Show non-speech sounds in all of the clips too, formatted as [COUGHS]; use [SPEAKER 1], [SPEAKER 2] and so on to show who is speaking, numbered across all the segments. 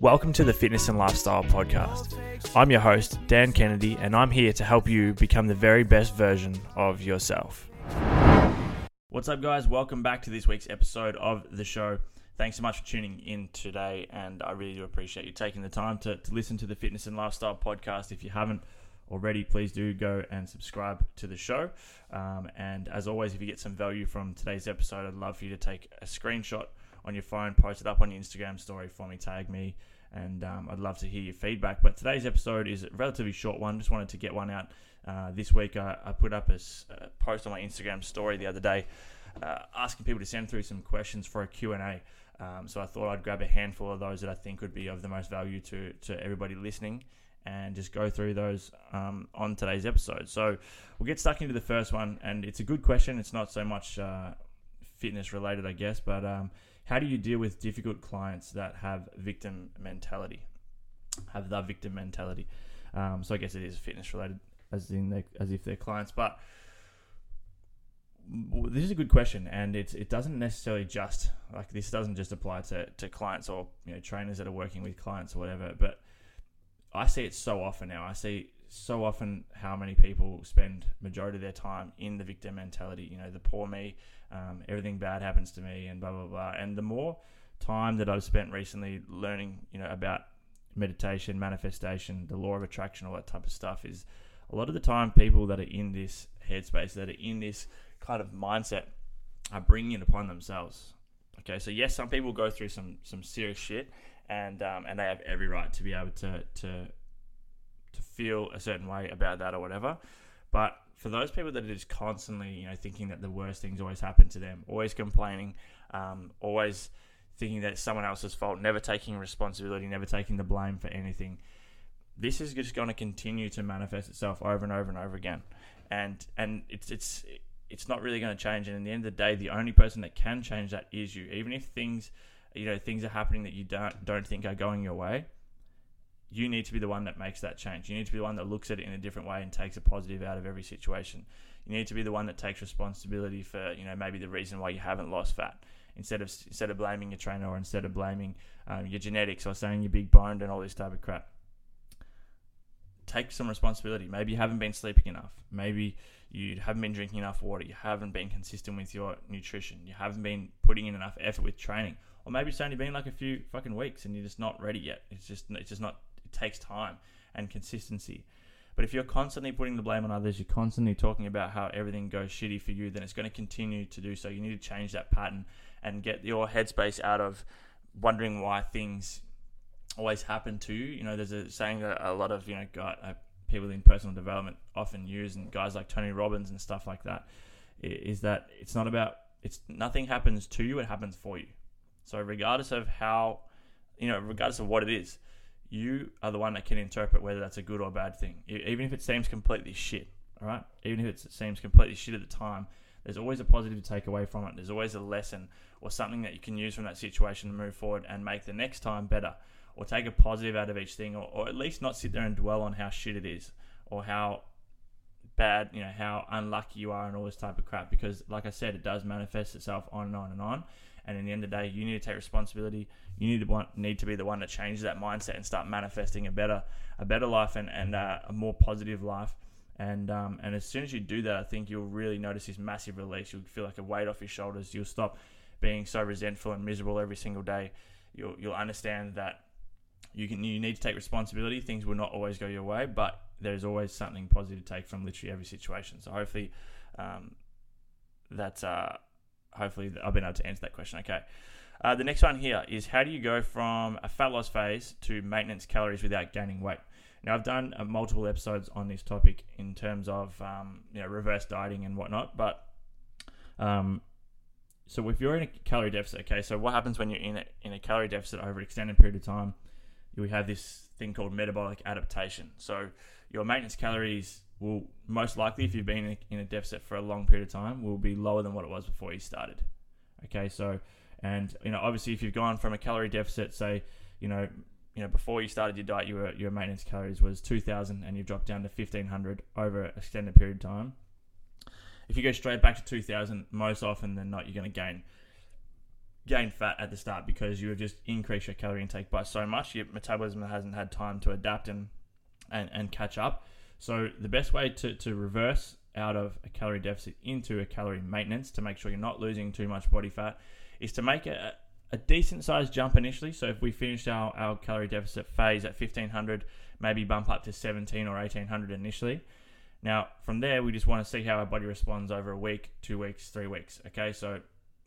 [SPEAKER 1] Welcome to the Fitness and Lifestyle Podcast. I'm your host, Dan Kennedy, and I'm here to help you become the very best version of yourself. What's up, guys? Welcome back to this week's episode of the show. Thanks so much for tuning in today, and I really do appreciate you taking the time to, to listen to the Fitness and Lifestyle Podcast. If you haven't already, please do go and subscribe to the show. Um, and as always, if you get some value from today's episode, I'd love for you to take a screenshot on your phone, post it up on your Instagram story for me, tag me, and um, I'd love to hear your feedback. But today's episode is a relatively short one. Just wanted to get one out uh, this week. I, I, put up a, post on my Instagram story the other day, uh, asking people to send through some questions for a Q and A. Um, so I thought I'd grab a handful of those that I think would be of the most value to to everybody listening. And just go through those um, on today's episode. So we'll get stuck into the first one, and it's a good question. It's not so much uh, fitness related, I guess, but um, how do you deal with difficult clients that have victim mentality? Have the victim mentality. Um, so I guess it is fitness related, as in as if they're clients. But this is a good question, and it it doesn't necessarily just like this doesn't just apply to, to clients or you know trainers that are working with clients or whatever. But I see it so often now. I see so often how many people spend majority of their time in the victim mentality. You know, the poor me, um, everything bad happens to me, and blah blah blah. And the more time that I've spent recently learning, you know, about meditation, manifestation, the law of attraction, all that type of stuff, is a lot of the time people that are in this headspace, that are in this kind of mindset, are bringing it upon themselves. Okay, so yes, some people go through some some serious shit, and um, and they have every right to be able to to to feel a certain way about that or whatever. But for those people that are just constantly, you know, thinking that the worst things always happen to them, always complaining, um, always thinking that it's someone else's fault, never taking responsibility, never taking the blame for anything, this is just going to continue to manifest itself over and over and over again, and and it's it's it's not really going to change. And in the end of the day, the only person that can change that is you. Even if things, you know, things are happening that you don't don't think are going your way, you need to be the one that makes that change. You need to be the one that looks at it in a different way and takes a positive out of every situation. You need to be the one that takes responsibility for, you know, maybe the reason why you haven't lost fat. Instead of instead of blaming your trainer or instead of blaming um, your genetics or saying you're big boned and all this type of crap. Take some responsibility. Maybe you haven't been sleeping enough. Maybe you haven't been drinking enough water. You haven't been consistent with your nutrition. You haven't been putting in enough effort with training. Or maybe it's only been like a few fucking weeks and you're just not ready yet. It's just it's just not it takes time and consistency. But if you're constantly putting the blame on others, you're constantly talking about how everything goes shitty for you, then it's going to continue to do so. You need to change that pattern and get your headspace out of wondering why things always happen to you. You know, there's a saying that a lot of you know uh, people in personal development often use, and guys like Tony Robbins and stuff like that, is that it's not about it's nothing happens to you; it happens for you. So regardless of how, you know, regardless of what it is, you are the one that can interpret whether that's a good or bad thing. Even if it seems completely shit, all right? Even if it seems completely shit at the time, there's always a positive to take away from it. There's always a lesson or something that you can use from that situation to move forward and make the next time better or take a positive out of each thing or, or at least not sit there and dwell on how shit it is or how bad, you know, how unlucky you are and all this type of crap because like I said, it does manifest itself on and on and on. And in the end of the day, you need to take responsibility. You need to want, need to be the one to change that mindset and start manifesting a better a better life and, and uh, a more positive life. And um, and as soon as you do that, I think you'll really notice this massive release. You'll feel like a weight off your shoulders. You'll stop being so resentful and miserable every single day. You'll you'll understand that you can you need to take responsibility. Things will not always go your way, but there's always something positive to take from literally every situation. So hopefully, um, that's uh, hopefully I've been able to answer that question. Okay. Uh, the next one here is how do you go from a fat loss phase to maintenance calories without gaining weight? Now I've done uh, multiple episodes on this topic in terms of um, you know reverse dieting and whatnot, but um, so if you're in a calorie deficit, okay, so what happens when you're in a, in a calorie deficit over an extended period of time? You have this thing called metabolic adaptation. So your maintenance calories will most likely, if you've been in a deficit for a long period of time, will be lower than what it was before you started. Okay, so and you know obviously if you've gone from a calorie deficit, say you know you know before you started your diet, your your maintenance calories was two thousand, and you've dropped down to fifteen hundred over an extended period of time. If you go straight back to two thousand, most often than not, you're going to gain gain fat at the start because you have just increased your calorie intake by so much. Your metabolism hasn't had time to adapt and and, and catch up. So the best way to, to reverse out of a calorie deficit into a calorie maintenance to make sure you're not losing too much body fat is to make a, a decent sized jump initially. So if we finish our, our calorie deficit phase at 1500, maybe bump up to 17 or 1800 initially. Now, from there, we just want to see how our body responds over a week, two weeks, three weeks. Okay, so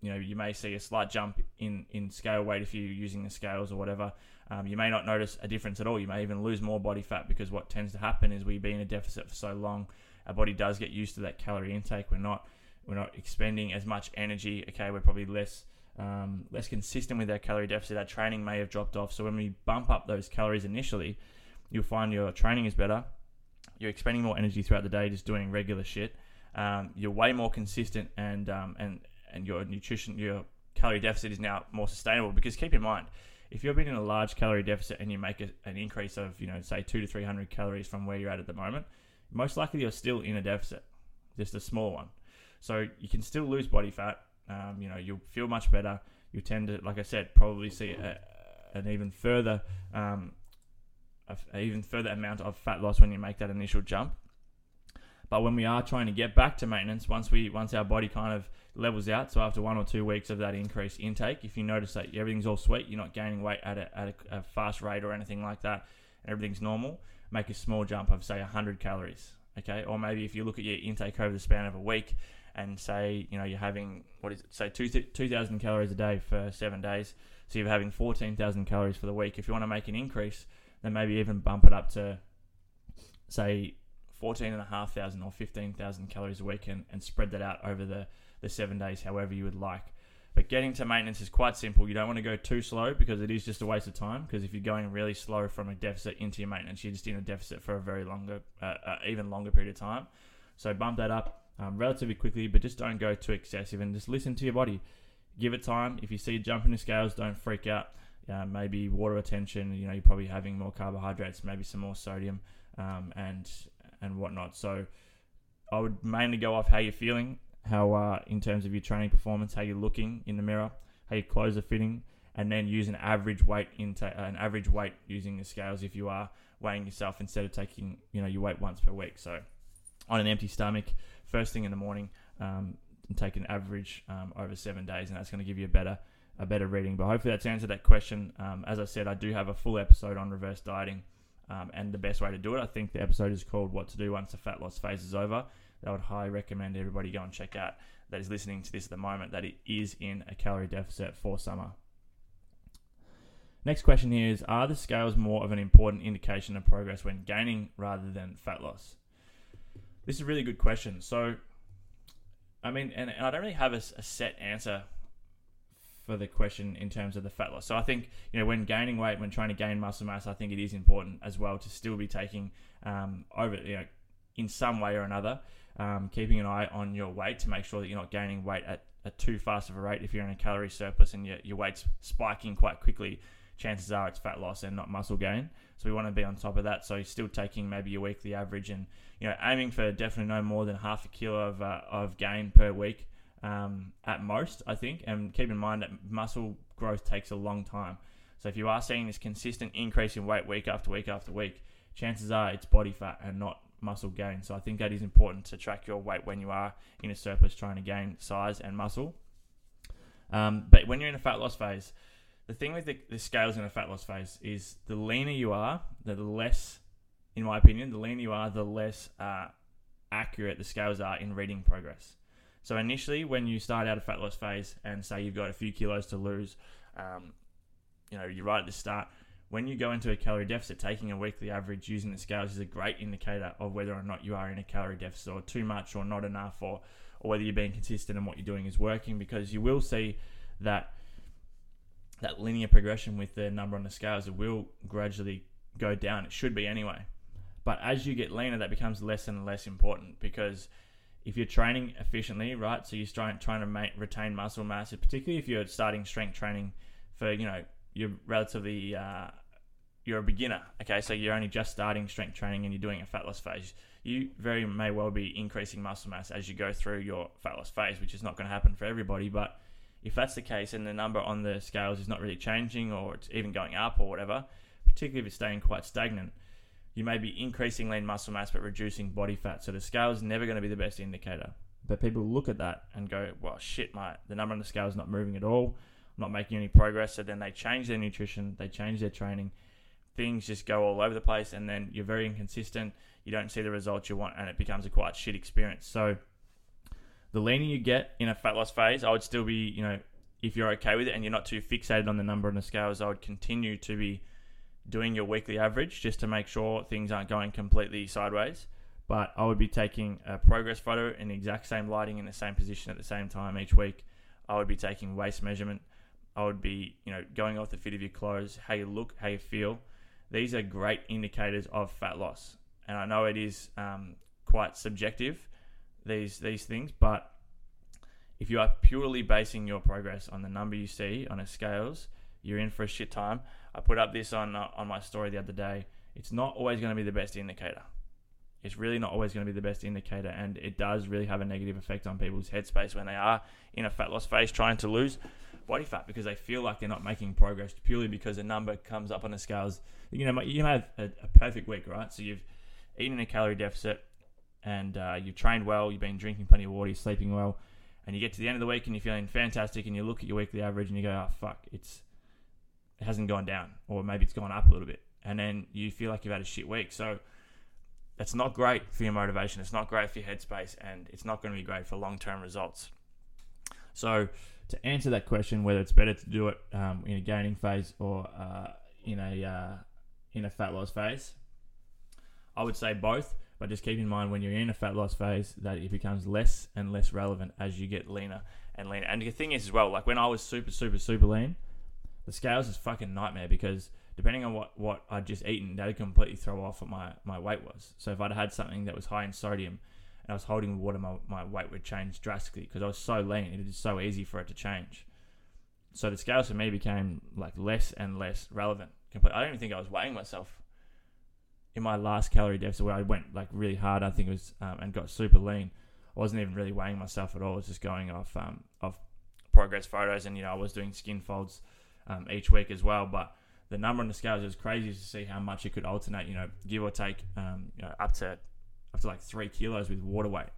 [SPEAKER 1] you know you may see a slight jump in in scale weight if you're using the scales or whatever. Um, you may not notice a difference at all. You may even lose more body fat because what tends to happen is we be in a deficit for so long, our body does get used to that calorie intake. We're not we're not expending as much energy. Okay, we're probably less um, less consistent with our calorie deficit. Our training may have dropped off. So when we bump up those calories initially, you'll find your training is better. You're expending more energy throughout the day, just doing regular shit. Um, you're way more consistent, and um, and and your nutrition, your calorie deficit is now more sustainable. Because keep in mind, if you've been in a large calorie deficit and you make a, an increase of, you know, say two to three hundred calories from where you're at at the moment, most likely you're still in a deficit, just a small one. So you can still lose body fat. Um, you know, you'll feel much better. You tend to, like I said, probably see a, an even further, um, a, even further amount of fat loss when you make that initial jump. But when we are trying to get back to maintenance, once we once our body kind of levels out, so after one or two weeks of that increased intake, if you notice that everything's all sweet, you're not gaining weight at a, at a, a fast rate or anything like that, and everything's normal, make a small jump of say 100 calories, okay? Or maybe if you look at your intake over the span of a week and say you know you're having what is it say 2,000 calories a day for seven days, so you're having 14,000 calories for the week. If you want to make an increase, then maybe even bump it up to say 14,500 or 15,000 calories a week and, and spread that out over the, the seven days, however you would like. But getting to maintenance is quite simple. You don't want to go too slow because it is just a waste of time. Because if you're going really slow from a deficit into your maintenance, you're just in a deficit for a very longer, uh, uh, even longer period of time. So bump that up um, relatively quickly, but just don't go too excessive and just listen to your body. Give it time. If you see a jump in the scales, don't freak out. Uh, maybe water retention. You know, you're probably having more carbohydrates, maybe some more sodium, um, and and whatnot. So I would mainly go off how you're feeling, how uh, in terms of your training performance, how you're looking in the mirror, how your clothes are fitting, and then use an average weight into uh, an average weight using the scales if you are weighing yourself instead of taking you know your weight once per week. So on an empty stomach, first thing in the morning, um, and take an average um, over seven days, and that's going to give you a better a better reading. But hopefully that's answered that question. Um, as I said, I do have a full episode on reverse dieting um, and the best way to do it. I think the episode is called What to Do Once the Fat Loss Phase is Over. I would highly recommend everybody go and check out that is listening to this at the moment that it is in a calorie deficit for summer. Next question here is Are the scales more of an important indication of progress when gaining rather than fat loss? This is a really good question. So, I mean, and, and I don't really have a, a set answer for the question in terms of the fat loss. So I think you know when gaining weight, when trying to gain muscle mass, I think it is important as well to still be taking um, over you know in some way or another, um, keeping an eye on your weight to make sure that you're not gaining weight at, at too fast of a rate. If you're in a calorie surplus and your, your weight's spiking quite quickly, chances are it's fat loss and not muscle gain. So we want to be on top of that. So you're still taking maybe your weekly average and you know aiming for definitely no more than half a kilo of uh, of gain per week um, at most, I think. And keep in mind that muscle growth takes a long time. So if you are seeing this consistent increase in weight week after week after week, chances are it's body fat and not muscle gain. So I think that is important to track your weight when you are in a surplus trying to gain size and muscle. Um, but when you're in a fat loss phase, the thing with the, the, scales in a fat loss phase is the leaner you are, the less, in my opinion, the leaner you are, the less uh, accurate the scales are in reading progress. So initially, when you start out a fat loss phase and say you've got a few kilos to lose, um, you know, you're right at the start. When you go into a calorie deficit, taking a weekly average using the scales is a great indicator of whether or not you are in a calorie deficit or too much or not enough or, or whether you're being consistent and what you're doing is working because you will see that that linear progression with the number on the scales it will gradually go down. It should be anyway. But as you get leaner, that becomes less and less important because if you're training efficiently, right? So you're trying trying to make, retain muscle mass, particularly if you're starting strength training for you know you're relatively uh, you're a beginner. Okay, so you're only just starting strength training and you're doing a fat loss phase. You very may well be increasing muscle mass as you go through your fat loss phase, which is not going to happen for everybody. But if that's the case and the number on the scales is not really changing or it's even going up or whatever, particularly if it's staying quite stagnant, you may be increasing lean muscle mass but reducing body fat. So the scale is never going to be the best indicator. But people look at that and go, well, shit, my the number on the scale is not moving at all. I'm not making any progress. So then they change their nutrition, they change their training. Things just go all over the place, and then you're very inconsistent. You don't see the results you want, and it becomes a quite shit experience. So the leaner you get in a fat loss phase, I would still be, you know, if you're okay with it and you're not too fixated on the number on the scales, I would continue to be doing your weekly average just to make sure things aren't going completely sideways. But I would be taking a progress photo in the exact same lighting in the same position at the same time each week. I would be taking waist measurement. I would be, you know, going off the fit of your clothes, how you look, how you feel. These are great indicators of fat loss, and I know it is um, quite subjective these these things, but if you are purely basing your progress on the number you see on a scales, you're in for a shit time. I put up this on uh, on my story the other day. It's not always going to be the best indicator. It's really not always going to be the best indicator, and it does really have a negative effect on people's headspace when they are in a fat loss phase trying to lose body fat because they feel like they're not making progress purely because a number comes up on the scales. You know, you have a, a perfect week, right? So you've eaten a calorie deficit, and uh, you've trained well, you've been drinking plenty of water, you're sleeping well, and you get to the end of the week and you're feeling fantastic, and you look at your weekly average and you go, oh fuck, it's it hasn't gone down, or maybe it's gone up a little bit, and then you feel like you've had a shit week. So that's not great for your motivation. It's not great for your headspace, and it's not going to be great for long term results. So to answer that question, whether it's better to do it um, in a gaining phase or uh, in a uh, in a fat loss phase, I would say both. But just keep in mind when you're in a fat loss phase that it becomes less and less relevant as you get leaner and leaner. And the thing is as well, like when I was super, super, super lean, the scales is fucking nightmare because depending on what, what I'd just eaten, that would completely throw off what my, my weight was. So if I'd had something that was high in sodium and I was holding water, my, my weight would change drastically because I was so lean. It was so easy for it to change. So the scales for me became like less and less relevant. I don't even think I was weighing myself in my last calorie deficit where I went like really hard, I think it was, um, and got super lean. I wasn't even really weighing myself at all. I was just going off um, off progress photos, and you know I was doing skin folds um, each week as well. But the number on the scales is crazy to see how much it could alternate. You know, give or take, um, you know, up to up to like three kilos with water weight.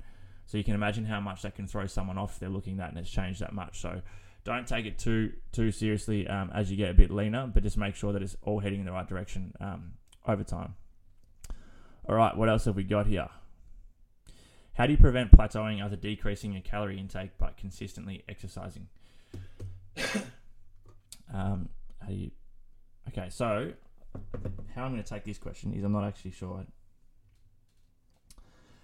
[SPEAKER 1] So you can imagine how much that can throw someone off if they're looking at that and it's changed that much. So don't take it too too seriously um, as you get a bit leaner, but just make sure that it's all heading in the right direction um, over time. All right, what else have we got here? How do you prevent plateauing after decreasing your calorie intake by consistently exercising? [COUGHS] um, how do you? Okay, so how I'm going to take this question is I'm not actually sure.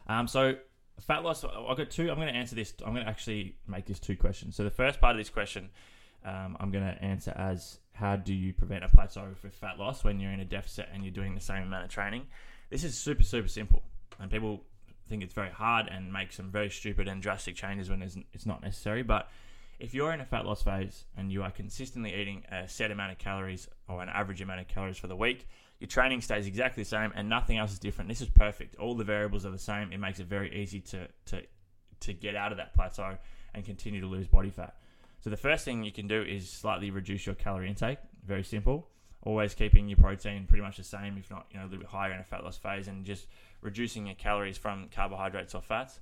[SPEAKER 1] Um, so fat loss. I've got two. I'm going to answer this. I'm going to actually make this two questions. So the first part of this question, um, I'm going to answer as how do you prevent a plateau for fat loss when you're in a deficit and you're doing the same amount of training? This is super, super simple. And people think it's very hard and make some very stupid and drastic changes when it's not necessary. But if you're in a fat loss phase and you are consistently eating a set amount of calories or an average amount of calories for the week, your training stays exactly the same and nothing else is different. This is perfect. All the variables are the same. It makes it very easy to, to, to get out of that plateau and continue to lose body fat. So the first thing you can do is slightly reduce your calorie intake. Very simple always keeping your protein pretty much the same, if not you know a little bit higher in a fat loss phase, and just reducing your calories from carbohydrates or fats.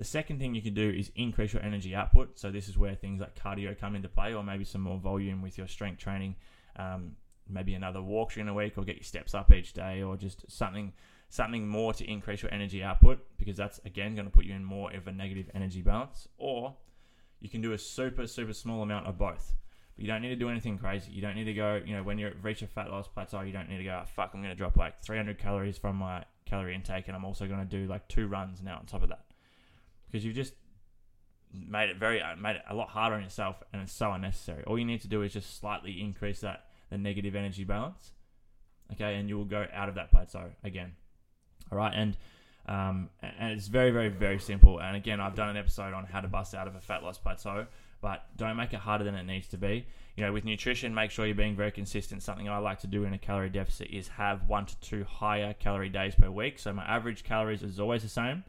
[SPEAKER 1] The second thing you can do is increase your energy output. So this is where things like cardio come into play, or maybe some more volume with your strength training. Um, maybe another walk during a week, or get your steps up each day, or just something something more to increase your energy output because that's again going to put you in more of a negative energy balance. Or you can do a super super small amount of both. But you don't need to do anything crazy. You don't need to go, you know, when you reach a fat loss plateau, you don't need to go, oh, fuck, I'm going to drop like 300 calories from my calorie intake and I'm also going to do like two runs now on top of that. Because you've just made it very, uh, made it a lot harder on yourself and it's so unnecessary. All you need to do is just slightly increase that, the negative energy balance. Okay. And you will go out of that plateau again. All right. And, um, and it's very, very, very simple. And again, I've done an episode on how to bust out of a fat loss plateau but don't make it harder than it needs to be. You know, with nutrition, make sure you're being very consistent. Something I like to do in a calorie deficit is have one to two higher calorie days per week. So my average calories is always the same.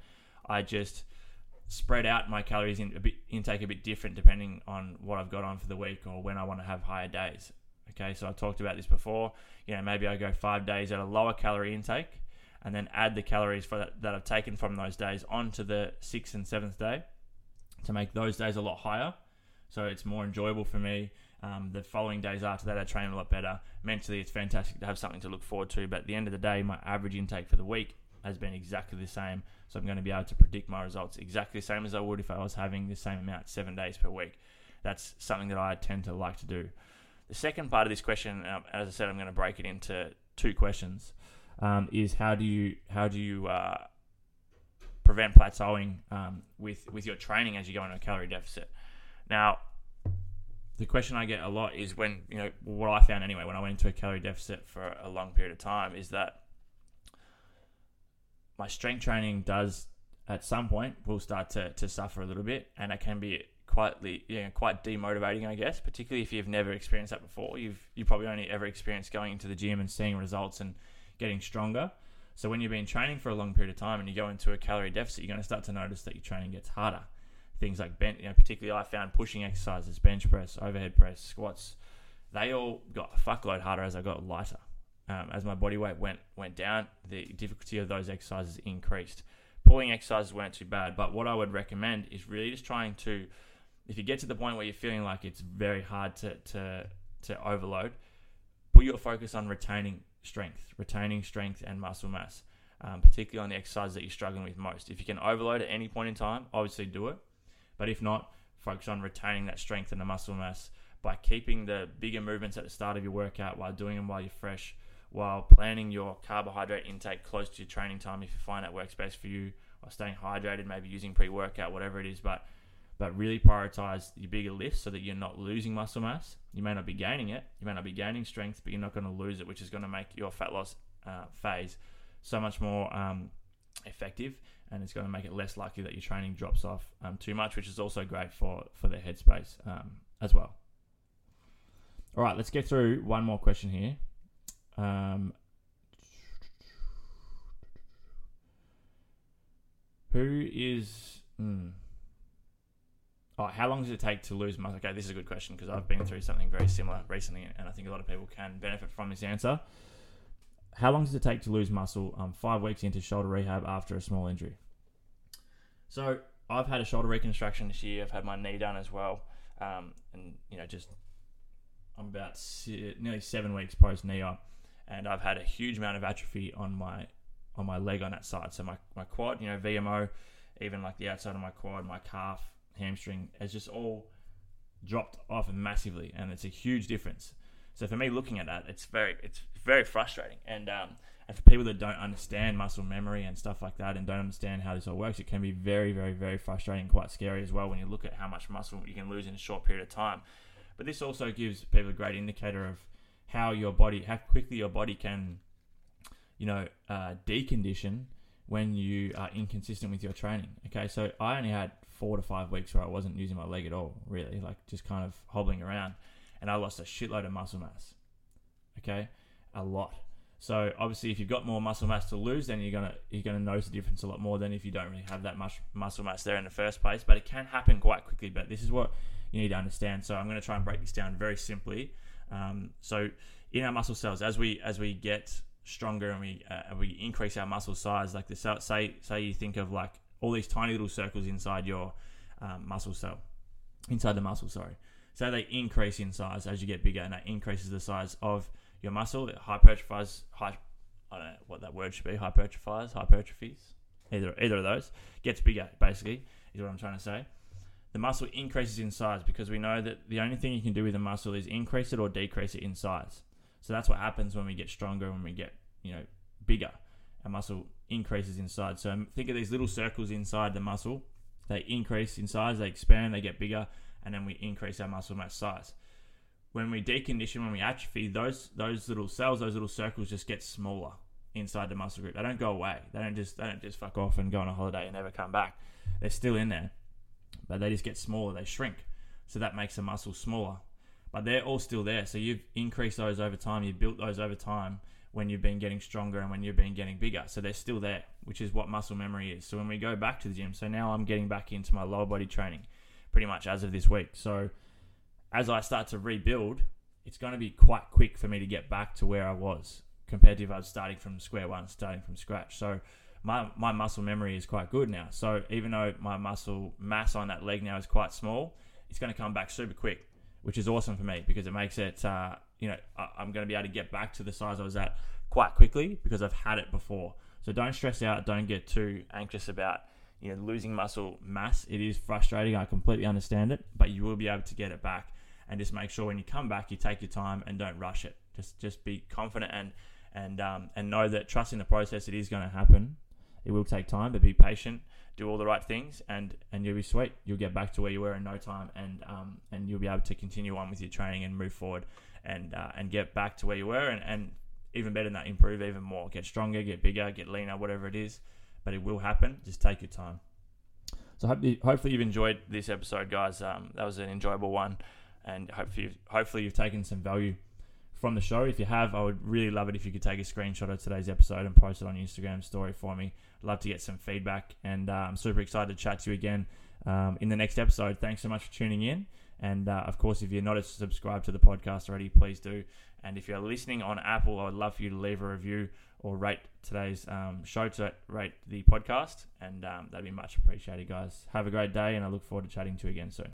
[SPEAKER 1] I just spread out my calories in a bit intake a bit different depending on what I've got on for the week or when I want to have higher days. Okay, so I talked about this before. You know, maybe I go five days at a lower calorie intake and then add the calories for that, that I've taken from those days onto the sixth and seventh day to make those days a lot higher. So it's more enjoyable for me. Um, the following days after that, I train a lot better. Mentally, it's fantastic to have something to look forward to. But at the end of the day, my average intake for the week has been exactly the same. So I'm going to be able to predict my results exactly the same as I would if I was having the same amount seven days per week. That's something that I tend to like to do. The second part of this question, um, as I said, I'm going to break it into two questions. Um, is how do you how do you uh, prevent plateauing um, with with your training as you go into a calorie deficit? Now, the question I get a lot is when you know what I found anyway when I went into a calorie deficit for a long period of time is that my strength training does at some point will start to, to suffer a little bit and it can be quite you know, quite demotivating I guess particularly if you've never experienced that before. You've you probably only ever experienced going into the gym and seeing results and getting stronger. So when you've been training for a long period of time and you go into a calorie deficit you're going to start to notice that your training gets harder. Things like bench, you know, particularly I found pushing exercises, bench press, overhead press, squats, they all got a fuckload harder as I got lighter. Um, as my body weight went went down, the difficulty of those exercises increased. Pulling exercises weren't too bad, but what I would recommend is really just trying to, if you get to the point where you're feeling like it's very hard to to to overload, put your focus on retaining strength, retaining strength and muscle mass, um, particularly on the exercises that you're struggling with most. If you can overload at any point in time, obviously do it. But if not, focus on retaining that strength and the muscle mass by keeping the bigger movements at the start of your workout while doing them while you're fresh, while planning your carbohydrate intake close to your training time if you find that works best for you, or staying hydrated, maybe using pre workout, whatever it is. But but really prioritize your bigger lifts so that you're not losing muscle mass. You may not be gaining it, you may not be gaining strength, but you're not going to lose it, which is going to make your fat loss uh, phase so much more um, effective and it's going to make it less likely that your training drops off um, too much, which is also great for for their headspace um, as well. All right, let's get through one more question here. Um, who is? Hmm. Oh, how long does it take to lose muscle? Okay, this is a good question because I've been through something very similar recently, and I think a lot of people can benefit from this answer. How long does it take to lose muscle? Um, five weeks into shoulder rehab after a small injury. So I've had a shoulder reconstruction this year. I've had my knee done as well, um, and you know, just I'm about nearly seven weeks post knee op, and I've had a huge amount of atrophy on my on my leg on that side. So my, my quad, you know, VMO, even like the outside of my quad, my calf, hamstring, has just all dropped off massively, and it's a huge difference. So for me, looking at that, it's very it's very frustrating. And um, and for people that don't understand muscle memory and stuff like that, and don't understand how this all works, it can be very very very frustrating, quite scary as well when you look at how much muscle you can lose in a short period of time. But this also gives people a great indicator of how your body, how quickly your body can, you know, uh, decondition when you are inconsistent with your training. Okay, so I only had four to five weeks where I wasn't using my leg at all, really, like just kind of hobbling around, and I lost a shitload of muscle mass. Okay, a lot. So obviously, if you've got more muscle mass to lose, then you're gonna you're gonna notice the difference a lot more than if you don't really have that much muscle mass there in the first place. But it can happen quite quickly. But this is what you need to understand. So I'm to try and break this down very simply. Um, so in our muscle cells, as we as we get stronger and we uh, we increase our muscle size, like the say say you think of like all these tiny little circles inside your um, muscle cell, inside the muscle. Sorry. So they increase in size as you get bigger, and that increases the size of your muscle. It hypertrophies. Hy- I don't know what that word should be. Hypertrophies, hypertrophies. Either either of those gets bigger. Basically, is what I'm trying to say. The muscle increases in size because we know that the only thing you can do with a muscle is increase it or decrease it in size. So that's what happens when we get stronger, when we get you know bigger. Our muscle increases in size. So um, think of these little circles inside the muscle. They increase in size, they expand, they get bigger, and then we increase our muscle mass size when we decondition, when we atrophy, those those little cells, those little circles just get smaller inside the muscle group. They don't go away. They don't just they don't just fuck off and go on a holiday and never come back. They're still in there, but they just get smaller. They shrink, so that makes the muscle smaller. But they're all still there. So you've increased those over time. You've built those over time. when you've been getting stronger and when you've been getting bigger. So they're still there, which is what muscle memory is. So when we go back to the gym, so now I'm getting back into my lower body training pretty much as of this week. So as I start to rebuild, it's going to be quite quick for me to get back to where I was compared to if I was starting from square one, starting from scratch. So my, my muscle memory is quite good now. So even though my muscle mass on that leg now is quite small, it's going to come back super quick, which is awesome for me because it makes it, uh, you know, I'm going to be able to get back to the size I was at quite quickly because I've had it before. So don't stress out. Don't get too anxious about you know losing muscle mass. It is frustrating. I completely understand it, but you will be able to get it back. And just make sure when you come back, you take your time and don't rush it. Just just be confident and and um, and know that trusting the process. It is going to happen. It will take time, but be patient. Do all the right things, and and you'll be sweet. You'll get back to where you were in no time, and um, and you'll be able to continue on with your training and move forward, and uh, and get back to where you were, and, and even better than that, improve even more. Get stronger, get bigger, get leaner, whatever it is. But it will happen. Just take your time. So hopefully you've enjoyed this episode, guys. Um, that was an enjoyable one, and hopefully you've, hopefully you've taken some value from the show. If you have, I would really love it if you could take a screenshot of today's episode and post it on your Instagram story for me. I'd love to get some feedback, and uh, I'm super excited to chat to you again um, in the next episode. Thanks so much for tuning in. And uh, of course, if you're not subscribed to the podcast already, please do. And if you're listening on Apple, I would love for you to leave a review or rate today's um, show to rate the podcast. And um, that'd be much appreciated, guys. Have a great day, and I look forward to chatting to you again soon.